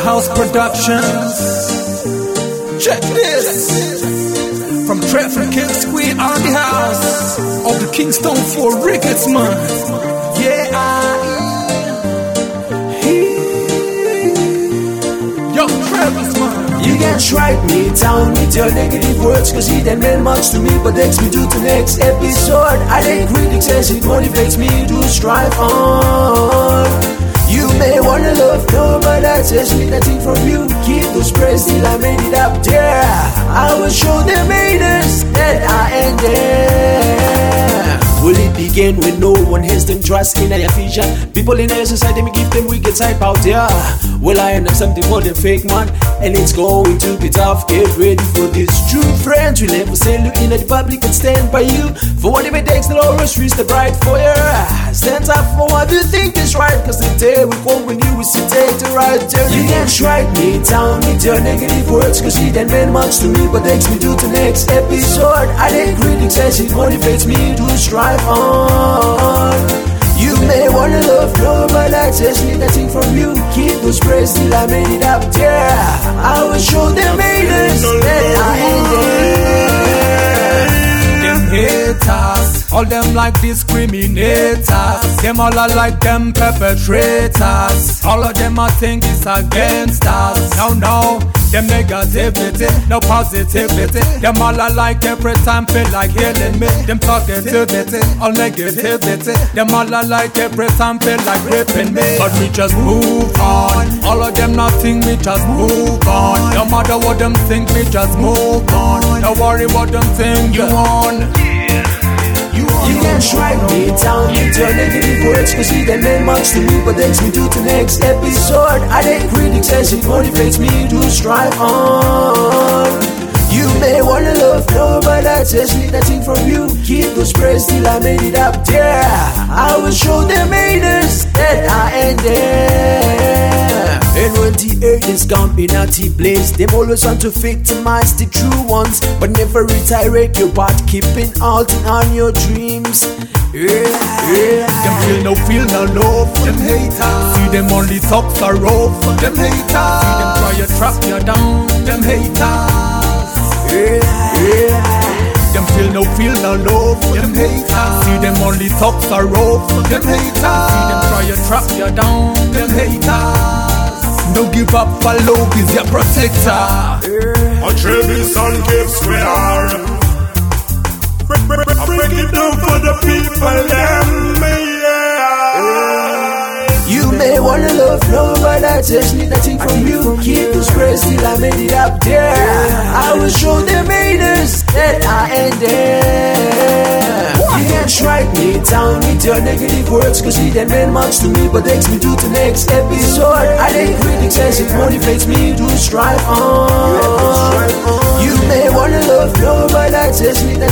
Haus Productions. Check this. From Kevsquare on the house of the Kingston for Ricketts, man. Yeah, I. Yo, Trevisz, man. You can strike me down with your negative words Cause it ain't meant much to me But takes me to the next episode I think critics says it motivates me to strive on You may wanna love no But that says me nothing from you. Keep those prayers till I made it up there. I will show them haters that I am there Will it begin when no one has them trust in their vision? People in their society, me give them wicked type out there. Well, I am something more than fake, man. And it's going to be tough. Get ready for this. True friends will never sell you in the public and stand by you. For whatever it takes, they'll always reach the bright fire. Stand up for what you think is right. Cause the day will come when you will sit take the right. You can strike me down with your negative words. Cause it ain't meant much to me, but takes me to the next episode. I think critics says it motivates me to strive on. You may wanna love no, but I just need nothing from you. Keep those prayers till I made it up there. I will show them haters that I am all them like discriminators. Them all are like them perpetrators. All of them I think is against us. No, no, them negativity, no positivity. Them all are like every time feel like healing me. Them talkativity, all negativity. Them all are like every time feel like ripping me. But we just move on. All of them nothing, we just move on. No matter what them think, we just move on. Don't worry what them think you on. Cause it ain't meant much to me But takes me to the next episode. I think critics says it motivates me to strive on. You may wanna love no But I just need nothing from you. Keep those prayers till I made it up there I will show them haters that I am there. And when the is gone in a place Them always want to victimize the true ones. But never reiterate your part Keeping out on your dreams Yeah, yeah Them feel no feel no love, them haters. See them only talk sorrow, them haters. See them try to trap you down, them haters. yeah, yeah. Them feel no feel no love, them haters. See them only talk sorrow, them haters. See them try to trap you down, them haters. No give up, follow is your protector. A Trevisz and Kevsquare. The people, them, yeah. You may wanna love no, but I just need nothing from you. Keep those praise till I made it up there. I will show them haters that I am there. You can't strike me down with your negative words, cause it ain't meant much to me, but takes me to the next episode. I think critics says it motivates me to strive on. You may wanna love no, but I just need nothing from you.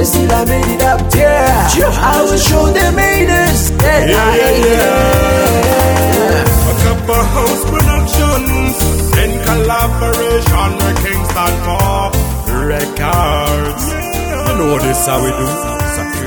Praise till I made it up there. I will show them haters that I am there. A Kapa Haus productions in collaboration with Kingston for records. You know this how we do.